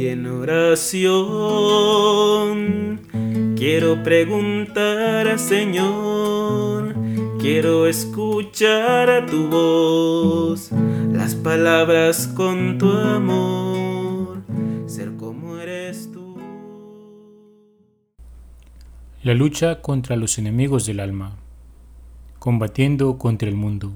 En oración quiero preguntar Señor, quiero escuchar a tu voz, las palabras con tu amor, ser como eres tú. La lucha contra los enemigos del alma, combatiendo contra el mundo.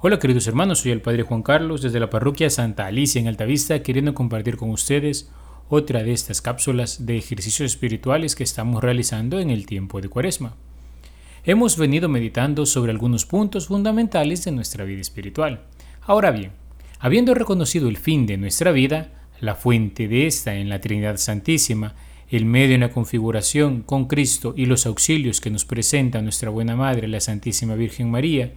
Hola queridos hermanos, soy el Padre Juan Carlos desde la parroquia Santa Alicia en Altavista, queriendo compartir con ustedes otra de estas cápsulas de ejercicios espirituales que estamos realizando en el tiempo de Cuaresma. Hemos venido meditando sobre algunos puntos fundamentales de nuestra vida espiritual. Ahora bien, habiendo reconocido el fin de nuestra vida, la fuente de esta en la Trinidad Santísima, el medio en la configuración con Cristo y los auxilios que nos presenta nuestra buena Madre, la Santísima Virgen María,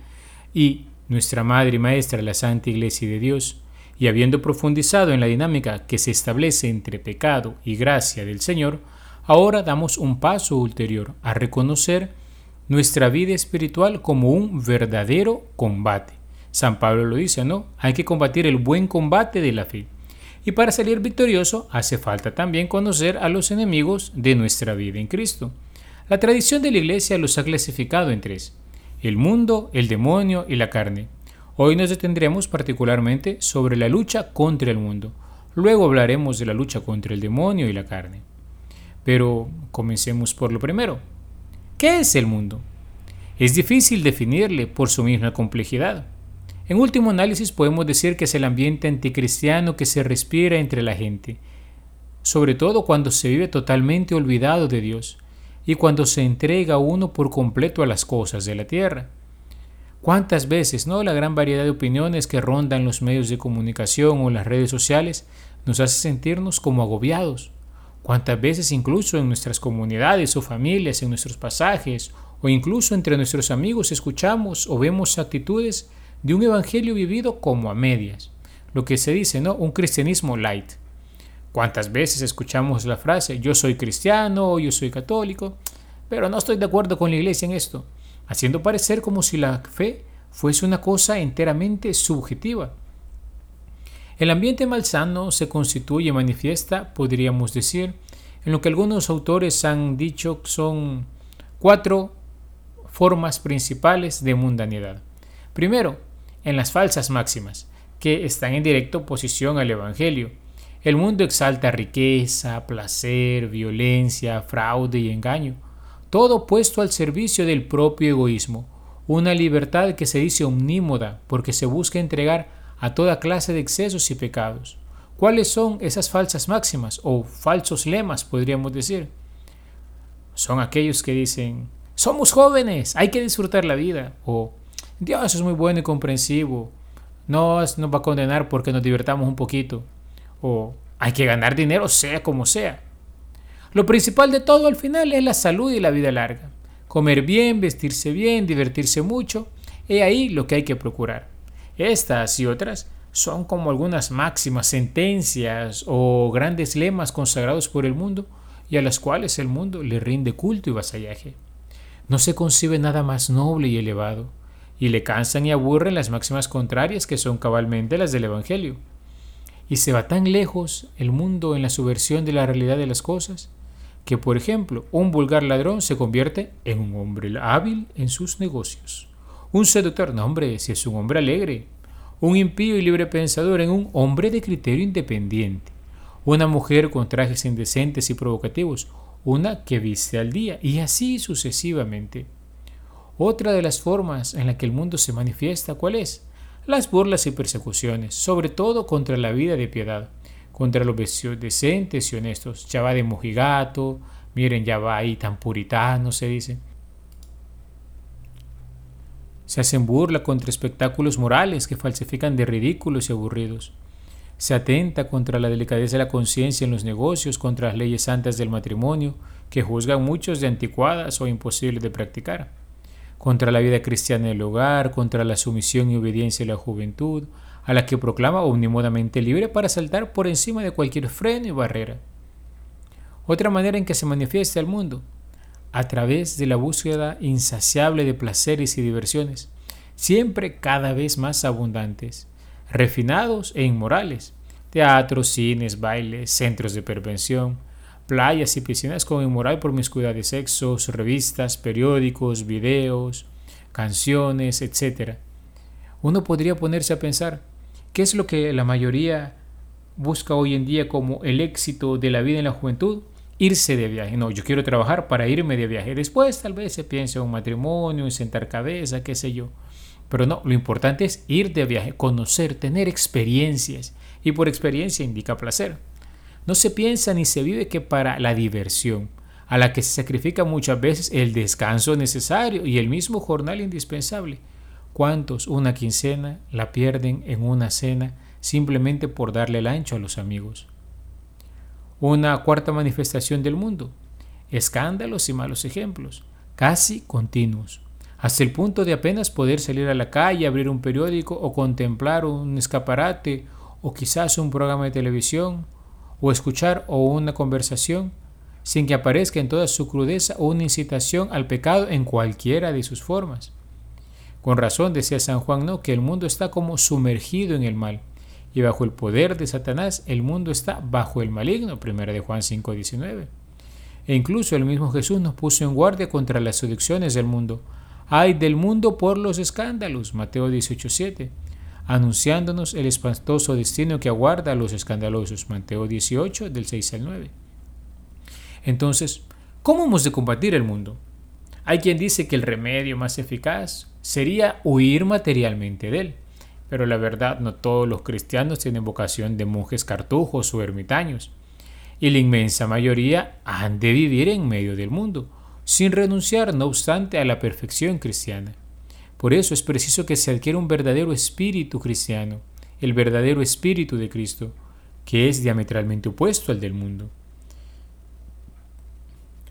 y nuestra Madre y Maestra, la Santa Iglesia de Dios, y habiendo profundizado en la dinámica que se establece entre pecado y gracia del Señor, ahora damos un paso ulterior a reconocer nuestra vida espiritual como un verdadero combate. San Pablo lo dice, ¿no? Hay que combatir el buen combate de la fe. Y para salir victorioso hace falta también conocer a los enemigos de nuestra vida en Cristo. La tradición de la Iglesia los ha clasificado en tres el mundo, el demonio y la carne. Hoy nos detendremos particularmente sobre la lucha contra el mundo. Luego hablaremos de la lucha contra el demonio y la carne. Pero comencemos por lo primero. ¿Qué es el mundo? Es difícil definirle por su misma complejidad. En último análisis podemos decir que es el ambiente anticristiano que se respira entre la gente, sobre todo cuando se vive totalmente olvidado de Dios, y cuando se entrega uno por completo a las cosas de la tierra. ¿Cuántas veces, no? La gran variedad de opiniones que rondan los medios de comunicación o las redes sociales nos hace sentirnos como agobiados. ¿Cuántas veces incluso en nuestras comunidades o familias, en nuestros pasajes o incluso entre nuestros amigos escuchamos o vemos actitudes de un evangelio vivido como a medias? Lo que se dice, ¿no? Un cristianismo light. ¿Cuántas veces escuchamos la frase yo soy cristiano, yo soy católico, pero no estoy de acuerdo con la iglesia en esto? Haciendo parecer como si la fe fuese una cosa enteramente subjetiva. El ambiente malsano se constituye y manifiesta, podríamos decir, en lo que algunos autores han dicho son cuatro formas principales de mundanidad. Primero, en las falsas máximas, que están en directa oposición al Evangelio el mundo exalta riqueza, placer, violencia, fraude y engaño, todo puesto al servicio del propio egoísmo, una libertad que se dice omnímoda porque se busca entregar a toda clase de excesos y pecados. ¿Cuáles son esas falsas máximas o falsos lemas, podríamos decir? Son aquellos que dicen, somos jóvenes, hay que disfrutar la vida, o Dios es muy bueno y comprensivo, no nos va a condenar porque nos divertamos un poquito o hay que ganar dinero sea como sea. Lo principal de todo al final es la salud y la vida larga. Comer bien, vestirse bien, divertirse mucho, es ahí lo que hay que procurar. Estas y otras son como algunas máximas, sentencias o grandes lemas consagrados por el mundo y a las cuales el mundo le rinde culto y vasallaje. No se concibe nada más noble y elevado, y le cansan y aburren las máximas contrarias que son cabalmente las del Evangelio. Y se va tan lejos el mundo en la subversión de la realidad de las cosas que, por ejemplo, un vulgar ladrón se convierte en un hombre hábil en sus negocios. Un seductor, no hombre, si es un hombre alegre. Un impío y libre pensador en un hombre de criterio independiente. Una mujer con trajes indecentes y provocativos, una que viste al día, y así sucesivamente. Otra de las formas en la que el mundo se manifiesta, ¿cuál es? Las burlas y persecuciones, sobre todo contra la vida de piedad, contra los decentes y honestos. Ya va de mojigato, miren, ya va ahí tan puritano, se dice. Se hacen burla contra espectáculos morales que falsifican de ridículos y aburridos. Se atenta contra la delicadeza de la conciencia en los negocios, contra las leyes santas del matrimonio, que juzgan muchos de anticuadas o imposibles de practicar contra la vida cristiana del hogar, contra la sumisión y obediencia de la juventud, a la que proclama omnimodamente libre para saltar por encima de cualquier freno y barrera. Otra manera en que se manifiesta el mundo, a través de la búsqueda insaciable de placeres y diversiones, siempre cada vez más abundantes, refinados e inmorales, teatros, cines, bailes, centros de prevención, playas y piscinas con inmoral promiscuidad de sexos, revistas, periódicos, videos, canciones, etc. Uno podría ponerse a pensar, ¿qué es lo que la mayoría busca hoy en día como el éxito de la vida en la juventud? Irse de viaje. No, yo quiero trabajar para irme de viaje. Después tal vez se piense en un matrimonio, en sentar cabeza, qué sé yo. Pero no, lo importante es ir de viaje, conocer, tener experiencias. Y por experiencia indica placer. No se piensa ni se vive que para la diversión, a la que se sacrifica muchas veces el descanso necesario y el mismo jornal indispensable. ¿Cuántos una quincena la pierden en una cena simplemente por darle el ancho a los amigos? Una cuarta manifestación del mundo. Escándalos y malos ejemplos, casi continuos, hasta el punto de apenas poder salir a la calle, abrir un periódico o contemplar un escaparate o quizás un programa de televisión o escuchar o una conversación sin que aparezca en toda su crudeza una incitación al pecado en cualquiera de sus formas. Con razón decía San Juan no que el mundo está como sumergido en el mal y bajo el poder de Satanás el mundo está bajo el maligno, primera de Juan 5:19. E incluso el mismo Jesús nos puso en guardia contra las seducciones del mundo. Ay del mundo por los escándalos, Mateo 18:7 anunciándonos el espantoso destino que aguarda a los escandalosos. Mateo 18, del 6 al 9. Entonces, ¿cómo hemos de combatir el mundo? Hay quien dice que el remedio más eficaz sería huir materialmente de él, pero la verdad no todos los cristianos tienen vocación de monjes cartujos o ermitaños, y la inmensa mayoría han de vivir en medio del mundo, sin renunciar no obstante a la perfección cristiana. Por eso es preciso que se adquiera un verdadero espíritu cristiano, el verdadero espíritu de Cristo, que es diametralmente opuesto al del mundo.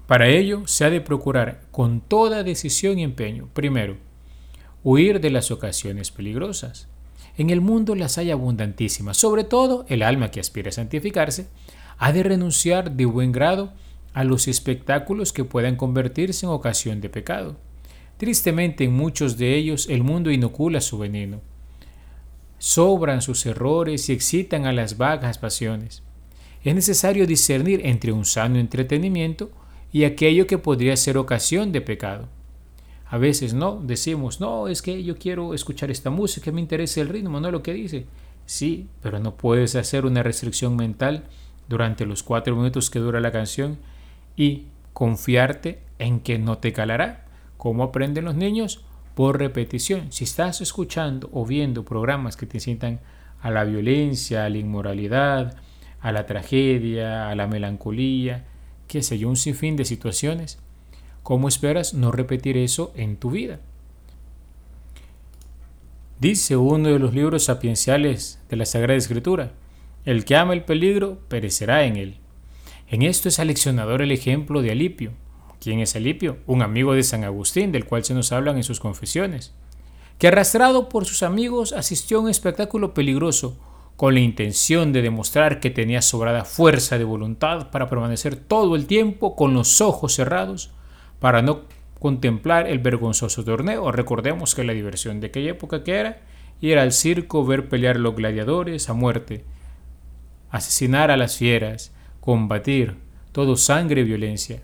Para ello se ha de procurar con toda decisión y empeño, primero, huir de las ocasiones peligrosas. En el mundo las hay abundantísimas, sobre todo el alma que aspira a santificarse, ha de renunciar de buen grado a los espectáculos que puedan convertirse en ocasión de pecado. Tristemente en muchos de ellos el mundo inocula su veneno. Sobran sus errores y excitan a las vagas pasiones. Es necesario discernir entre un sano entretenimiento y aquello que podría ser ocasión de pecado. A veces no, decimos, no, es que yo quiero escuchar esta música, me interesa el ritmo, no lo que dice. Sí, pero no puedes hacer una restricción mental durante los cuatro minutos que dura la canción y confiarte en que no te calará. ¿Cómo aprenden los niños? Por repetición. Si estás escuchando o viendo programas que te incitan a la violencia, a la inmoralidad, a la tragedia, a la melancolía, qué sé yo, un sinfín de situaciones, ¿cómo esperas no repetir eso en tu vida? Dice uno de los libros sapienciales de la Sagrada Escritura, el que ama el peligro perecerá en él. En esto es aleccionador el ejemplo de Alipio, ¿Quién es Alipio? Un amigo de San Agustín, del cual se nos hablan en sus confesiones, que arrastrado por sus amigos asistió a un espectáculo peligroso, con la intención de demostrar que tenía sobrada fuerza de voluntad para permanecer todo el tiempo con los ojos cerrados, para no contemplar el vergonzoso torneo. Recordemos que la diversión de aquella época que era ir al circo, ver pelear los gladiadores a muerte, asesinar a las fieras, combatir, todo sangre y violencia.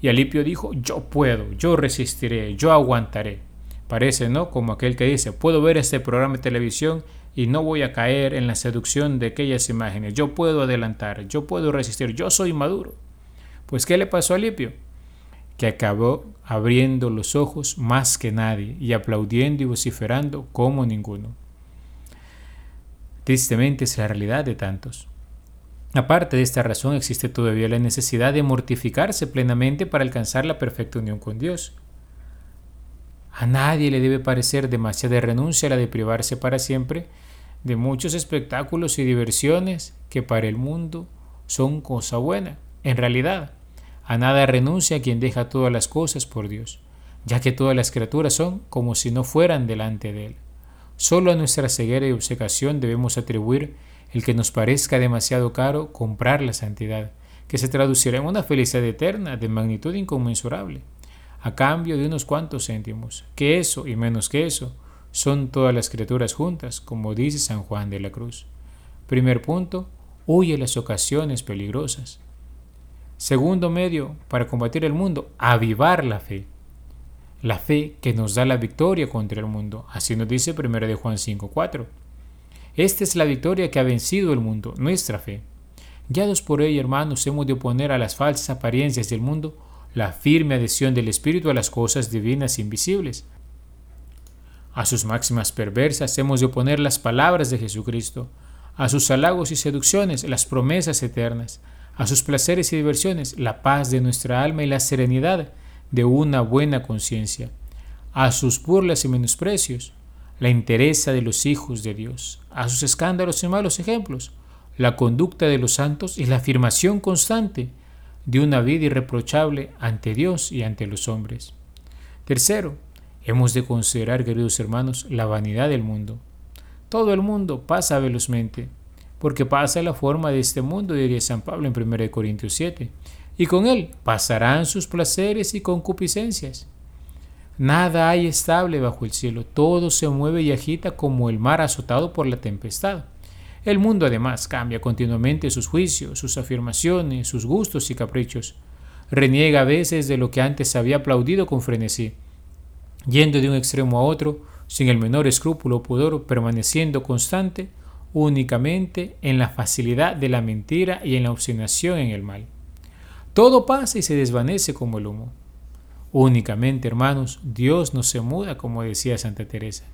Y Alipio dijo, yo puedo, yo resistiré, yo aguantaré. Parece, ¿no? Como aquel que dice, puedo ver este programa de televisión y no voy a caer en la seducción de aquellas imágenes. Yo puedo adelantar, yo puedo resistir, yo soy maduro. Pues, ¿qué le pasó a Alipio? Que acabó abriendo los ojos más que nadie y aplaudiendo y vociferando como ninguno. Tristemente es la realidad de tantos. Aparte de esta razón existe todavía la necesidad de mortificarse plenamente para alcanzar la perfecta unión con Dios. A nadie le debe parecer demasiada renuncia la de privarse para siempre de muchos espectáculos y diversiones que para el mundo son cosa buena. En realidad, a nada renuncia quien deja todas las cosas por Dios, ya que todas las criaturas son como si no fueran delante de Él. Solo a nuestra ceguera y obsecación debemos atribuir el que nos parezca demasiado caro comprar la santidad, que se traducirá en una felicidad eterna de magnitud inconmensurable, a cambio de unos cuantos céntimos, que eso y menos que eso son todas las criaturas juntas, como dice San Juan de la Cruz. Primer punto, huye las ocasiones peligrosas. Segundo medio para combatir el mundo, avivar la fe. La fe que nos da la victoria contra el mundo. Así nos dice 1 de Juan 5.4. Esta es la victoria que ha vencido el mundo, nuestra fe. Guiados por ella, hermanos, hemos de oponer a las falsas apariencias del mundo la firme adhesión del Espíritu a las cosas divinas e invisibles. A sus máximas perversas hemos de oponer las palabras de Jesucristo, a sus halagos y seducciones las promesas eternas, a sus placeres y diversiones la paz de nuestra alma y la serenidad de una buena conciencia, a sus burlas y menosprecios la interesa de los hijos de Dios, a sus escándalos y malos ejemplos, la conducta de los santos y la afirmación constante de una vida irreprochable ante Dios y ante los hombres. Tercero, hemos de considerar, queridos hermanos, la vanidad del mundo. Todo el mundo pasa velozmente, porque pasa la forma de este mundo, diría San Pablo en 1 Corintios 7, y con él pasarán sus placeres y concupiscencias. Nada hay estable bajo el cielo, todo se mueve y agita como el mar azotado por la tempestad. El mundo además cambia continuamente sus juicios, sus afirmaciones, sus gustos y caprichos. Reniega a veces de lo que antes había aplaudido con frenesí, yendo de un extremo a otro, sin el menor escrúpulo o pudor, permaneciendo constante únicamente en la facilidad de la mentira y en la obstinación en el mal. Todo pasa y se desvanece como el humo. Únicamente, hermanos, Dios no se muda, como decía Santa Teresa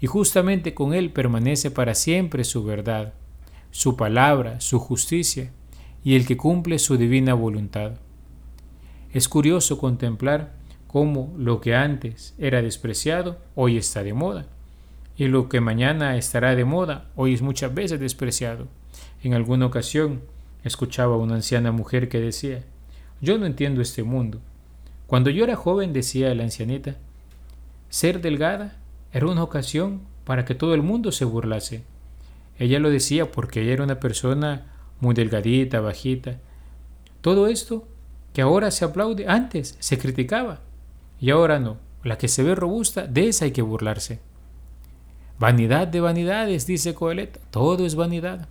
y justamente con Él permanece para siempre su verdad, su palabra, su justicia y el que cumple su divina voluntad. Es curioso contemplar cómo lo que antes era despreciado hoy está de moda, y lo que mañana estará de moda hoy es muchas veces despreciado. En alguna ocasión escuchaba a una anciana mujer que decía, yo no entiendo este mundo. Cuando yo era joven, decía la ancianita, ser delgada era una ocasión para que todo el mundo se burlase. Ella lo decía porque ella era una persona muy delgadita, bajita. Todo esto que ahora se aplaude, antes se criticaba y ahora no. La que se ve robusta, de esa hay que burlarse. Vanidad de vanidades, dice Coeleta, todo es vanidad.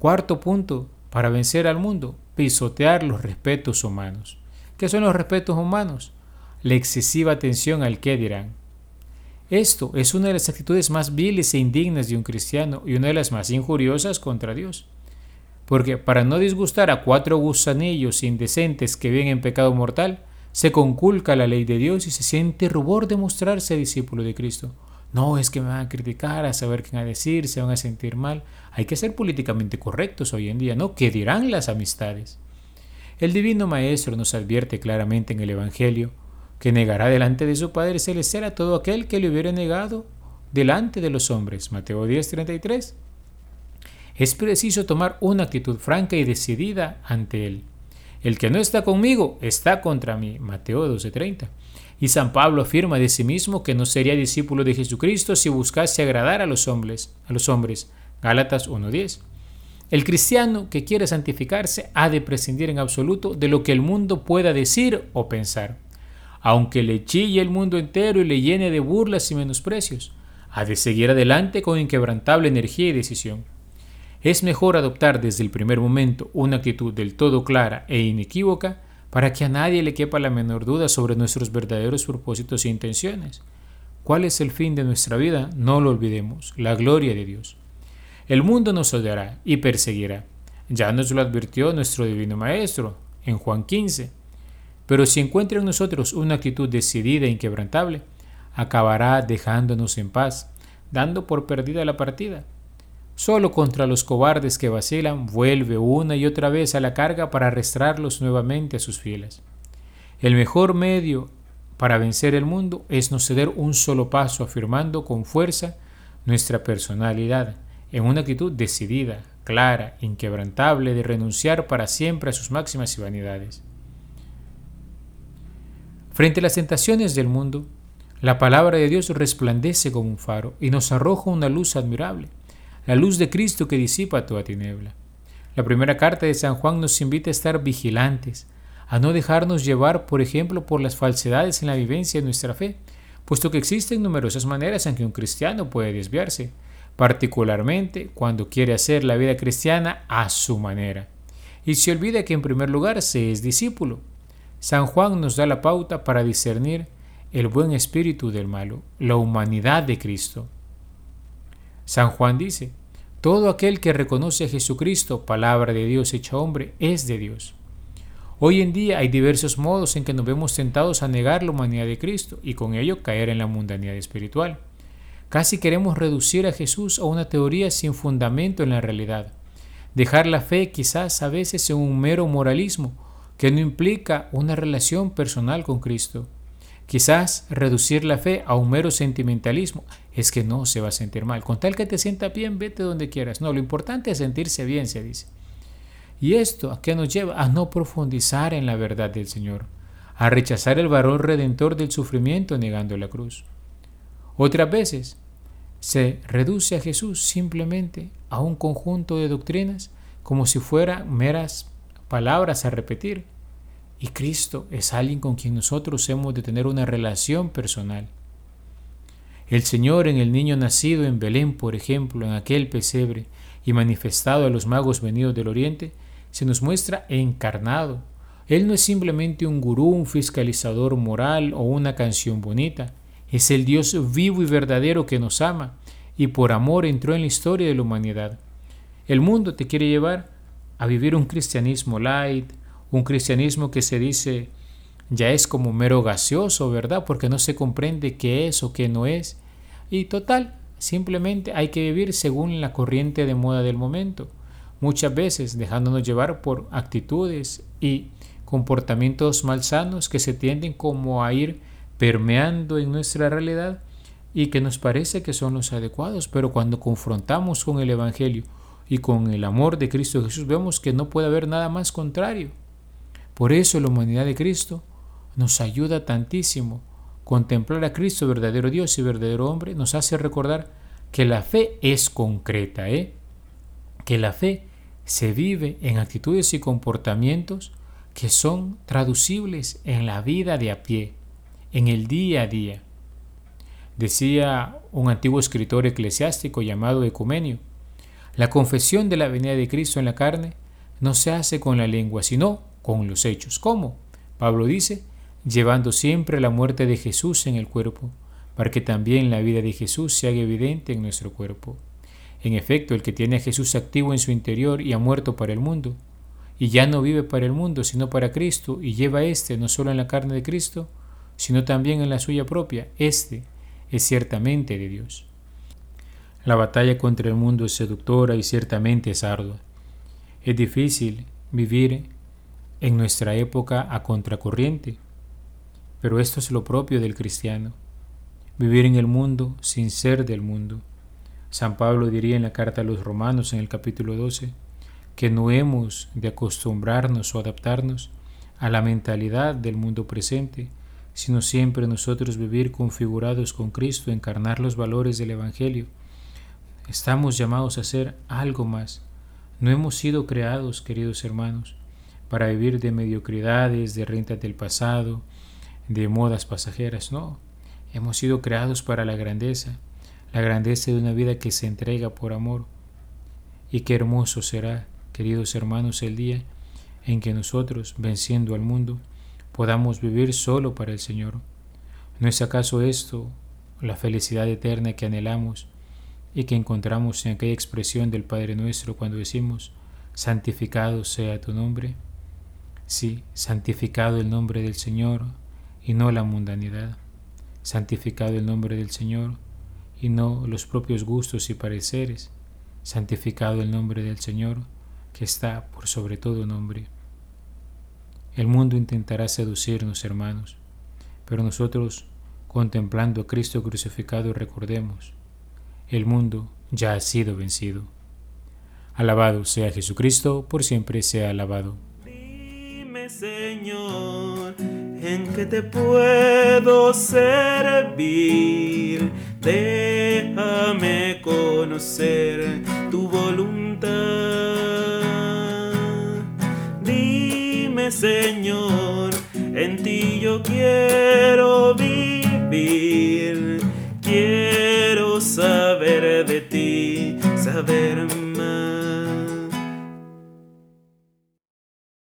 Cuarto punto, para vencer al mundo, pisotear los respetos humanos. ¿Qué son los respetos humanos? La excesiva atención al qué dirán. Esto es una de las actitudes más viles e indignas de un cristiano y una de las más injuriosas contra Dios. Porque para no disgustar a cuatro gusanillos indecentes que viven en pecado mortal, se conculca la ley de Dios y se siente rubor de mostrarse discípulo de Cristo. No es que me van a criticar, a saber qué van a decir, se van a sentir mal. Hay que ser políticamente correctos hoy en día, ¿no? ¿Qué dirán las amistades? El Divino Maestro nos advierte claramente en el Evangelio que negará delante de su Padre Celestial a todo aquel que le hubiera negado delante de los hombres. Mateo 10:33. Es preciso tomar una actitud franca y decidida ante Él. El que no está conmigo está contra mí. Mateo 12:30. Y San Pablo afirma de sí mismo que no sería discípulo de Jesucristo si buscase agradar a los hombres. A los hombres. Gálatas 1:10. El cristiano que quiere santificarse ha de prescindir en absoluto de lo que el mundo pueda decir o pensar aunque le chille el mundo entero y le llene de burlas y menosprecios, ha de seguir adelante con inquebrantable energía y decisión. Es mejor adoptar desde el primer momento una actitud del todo clara e inequívoca para que a nadie le quepa la menor duda sobre nuestros verdaderos propósitos e intenciones. ¿Cuál es el fin de nuestra vida? No lo olvidemos, la gloria de Dios. El mundo nos odiará y perseguirá. Ya nos lo advirtió nuestro Divino Maestro en Juan 15 pero si encuentra en nosotros una actitud decidida e inquebrantable, acabará dejándonos en paz, dando por perdida la partida. Solo contra los cobardes que vacilan vuelve una y otra vez a la carga para arrastrarlos nuevamente a sus filas. El mejor medio para vencer el mundo es no ceder un solo paso afirmando con fuerza nuestra personalidad en una actitud decidida, clara, inquebrantable de renunciar para siempre a sus máximas y vanidades. Frente a las tentaciones del mundo, la palabra de Dios resplandece como un faro y nos arroja una luz admirable, la luz de Cristo que disipa toda tiniebla. La primera carta de San Juan nos invita a estar vigilantes, a no dejarnos llevar, por ejemplo, por las falsedades en la vivencia de nuestra fe, puesto que existen numerosas maneras en que un cristiano puede desviarse, particularmente cuando quiere hacer la vida cristiana a su manera. Y se olvida que en primer lugar se es discípulo. San Juan nos da la pauta para discernir el buen espíritu del malo, la humanidad de Cristo. San Juan dice, todo aquel que reconoce a Jesucristo, palabra de Dios hecha hombre, es de Dios. Hoy en día hay diversos modos en que nos vemos tentados a negar la humanidad de Cristo y con ello caer en la mundanidad espiritual. Casi queremos reducir a Jesús a una teoría sin fundamento en la realidad. Dejar la fe quizás a veces en un mero moralismo que no implica una relación personal con Cristo. Quizás reducir la fe a un mero sentimentalismo es que no se va a sentir mal. Con tal que te sienta bien, vete donde quieras. No, lo importante es sentirse bien, se dice. ¿Y esto a qué nos lleva? A no profundizar en la verdad del Señor, a rechazar el valor redentor del sufrimiento negando la cruz. Otras veces se reduce a Jesús simplemente a un conjunto de doctrinas como si fueran meras palabras a repetir. Y Cristo es alguien con quien nosotros hemos de tener una relación personal. El Señor en el niño nacido en Belén, por ejemplo, en aquel pesebre, y manifestado a los magos venidos del Oriente, se nos muestra encarnado. Él no es simplemente un gurú, un fiscalizador moral o una canción bonita. Es el Dios vivo y verdadero que nos ama y por amor entró en la historia de la humanidad. El mundo te quiere llevar a vivir un cristianismo light, un cristianismo que se dice ya es como mero gaseoso, ¿verdad? Porque no se comprende qué es o qué no es. Y total, simplemente hay que vivir según la corriente de moda del momento muchas veces dejándonos llevar por actitudes y comportamientos malsanos que se tienden como a ir permeando en nuestra realidad y que nos parece que son los adecuados, pero cuando confrontamos con el Evangelio y con el amor de Cristo Jesús vemos que no puede haber nada más contrario. Por eso la humanidad de Cristo nos ayuda tantísimo. Contemplar a Cristo, verdadero Dios y verdadero hombre, nos hace recordar que la fe es concreta, ¿eh? que la fe se vive en actitudes y comportamientos que son traducibles en la vida de a pie, en el día a día. Decía un antiguo escritor eclesiástico llamado Ecumenio, la confesión de la venida de Cristo en la carne no se hace con la lengua, sino con los hechos. ¿Cómo? Pablo dice, llevando siempre la muerte de Jesús en el cuerpo, para que también la vida de Jesús se haga evidente en nuestro cuerpo. En efecto, el que tiene a Jesús activo en su interior y ha muerto para el mundo, y ya no vive para el mundo, sino para Cristo, y lleva éste no solo en la carne de Cristo, sino también en la suya propia, éste es ciertamente de Dios. La batalla contra el mundo es seductora y ciertamente es ardua. Es difícil vivir en nuestra época a contracorriente, pero esto es lo propio del cristiano, vivir en el mundo sin ser del mundo San Pablo diría en la carta a los romanos en el capítulo 12 que no hemos de acostumbrarnos o adaptarnos a la mentalidad del mundo presente, sino siempre nosotros vivir configurados con Cristo, encarnar los valores del Evangelio. Estamos llamados a ser algo más. No hemos sido creados, queridos hermanos, para vivir de mediocridades, de rentas del pasado, de modas pasajeras, no. Hemos sido creados para la grandeza, la grandeza de una vida que se entrega por amor. Y qué hermoso será, queridos hermanos, el día en que nosotros, venciendo al mundo, podamos vivir solo para el Señor. ¿No es acaso esto la felicidad eterna que anhelamos y que encontramos en aquella expresión del Padre nuestro cuando decimos, santificado sea tu nombre? Sí, santificado el nombre del Señor y no la mundanidad. Santificado el nombre del Señor y no los propios gustos y pareceres. Santificado el nombre del Señor, que está por sobre todo nombre. El mundo intentará seducirnos, hermanos, pero nosotros, contemplando a Cristo crucificado, recordemos, el mundo ya ha sido vencido. Alabado sea Jesucristo, por siempre sea alabado. Dime, Señor, en que te puedo servir déjame conocer tu voluntad. Señor, en ti yo quiero vivir, quiero saber de ti más.